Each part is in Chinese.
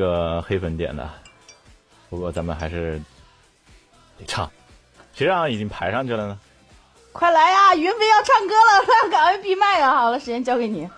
个黑粉点的，不过咱们还是得唱，谁让已经排上去了呢？快来呀，云飞要唱歌了，他要赶快闭麦啊！好了，时间交给你。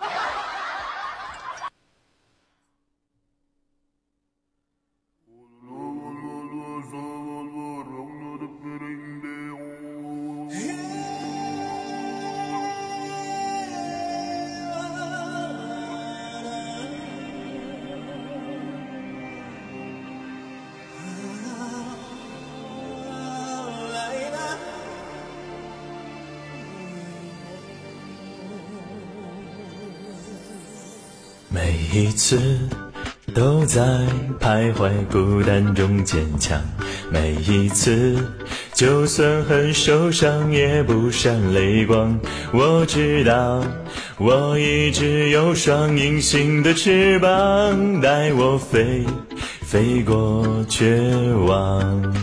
每一次都在徘徊孤单中坚强，每一次就算很受伤也不闪泪光。我知道我一直有双隐形的翅膀，带我飞，飞过绝望。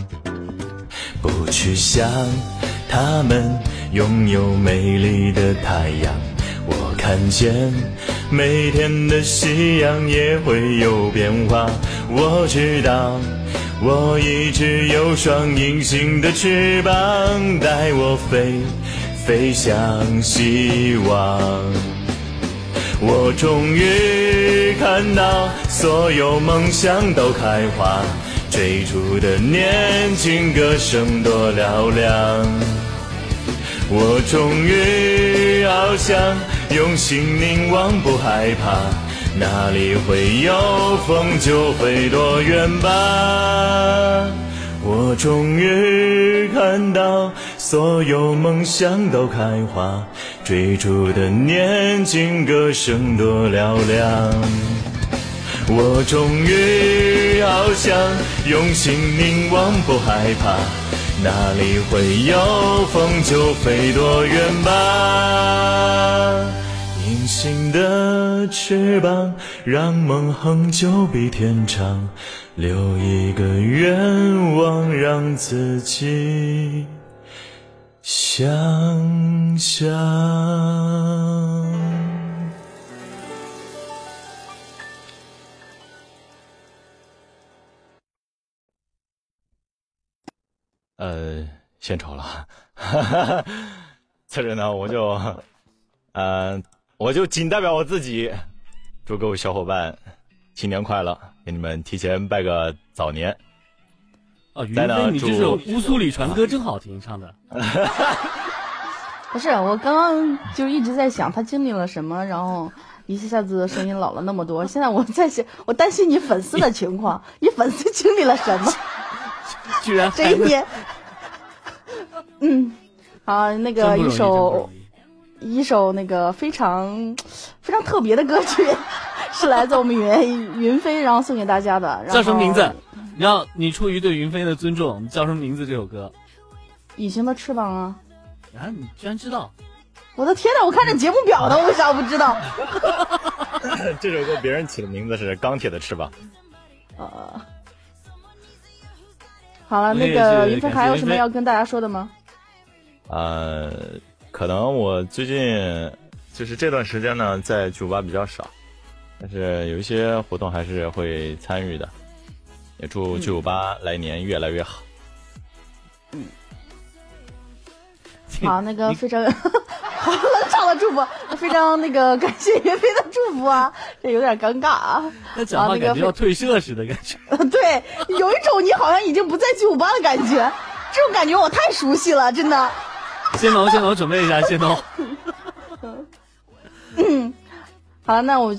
不去想他们拥有美丽的太阳，我看见。每天的夕阳也会有变化，我知道我一直有双隐形的翅膀，带我飞，飞向希望。我终于看到所有梦想都开花，追逐的年轻歌声多嘹亮。我终于翱翔。用心凝望，不害怕，哪里会有风就飞多远吧。我终于看到所有梦想都开花，追逐的年轻歌声多嘹亮。我终于翱翔，用心凝望，不害怕，哪里会有风就飞多远吧。隐形的翅膀，让梦恒久比天长。留一个愿望，让自己想象。呃，献丑了，在 这呢，我就，呃。我就仅代表我自己，祝各位小伙伴新年快乐，给你们提前拜个早年。啊，云飞，你这首《乌苏里船歌》真好听，唱的。不是，我刚刚就一直在想他经历了什么，然后一下子声音老了那么多。现在我在想，我担心你粉丝的情况，你粉丝经历了什么？居然这一年。嗯，好，那个一首。一首那个非常非常特别的歌曲，是来自我们云云飞，然后送给大家的。叫什么名字？你要你出于对云飞的尊重，叫什么名字？这首歌？隐形的翅膀啊！啊，你居然知道？我的天呐，我看着节目表的，我为啥不知道？这首歌别人起的名字是《钢铁的翅膀》。呃，好了，那个云飞还有什么要跟大家说的吗？呃。可能我最近就是这段时间呢，在酒吧比较少，但是有一些活动还是会参与的。也祝酒吧来年越来越好。嗯，好，那个非常 好冷场的祝福，非常那个感谢云飞的祝福啊，这有点尴尬啊。那讲话感觉要退社似的感觉。对，有一种你好像已经不在七五八的感觉，这种感觉我太熟悉了，真的。谢农，谢农，准备一下，谢农。嗯，好了，那我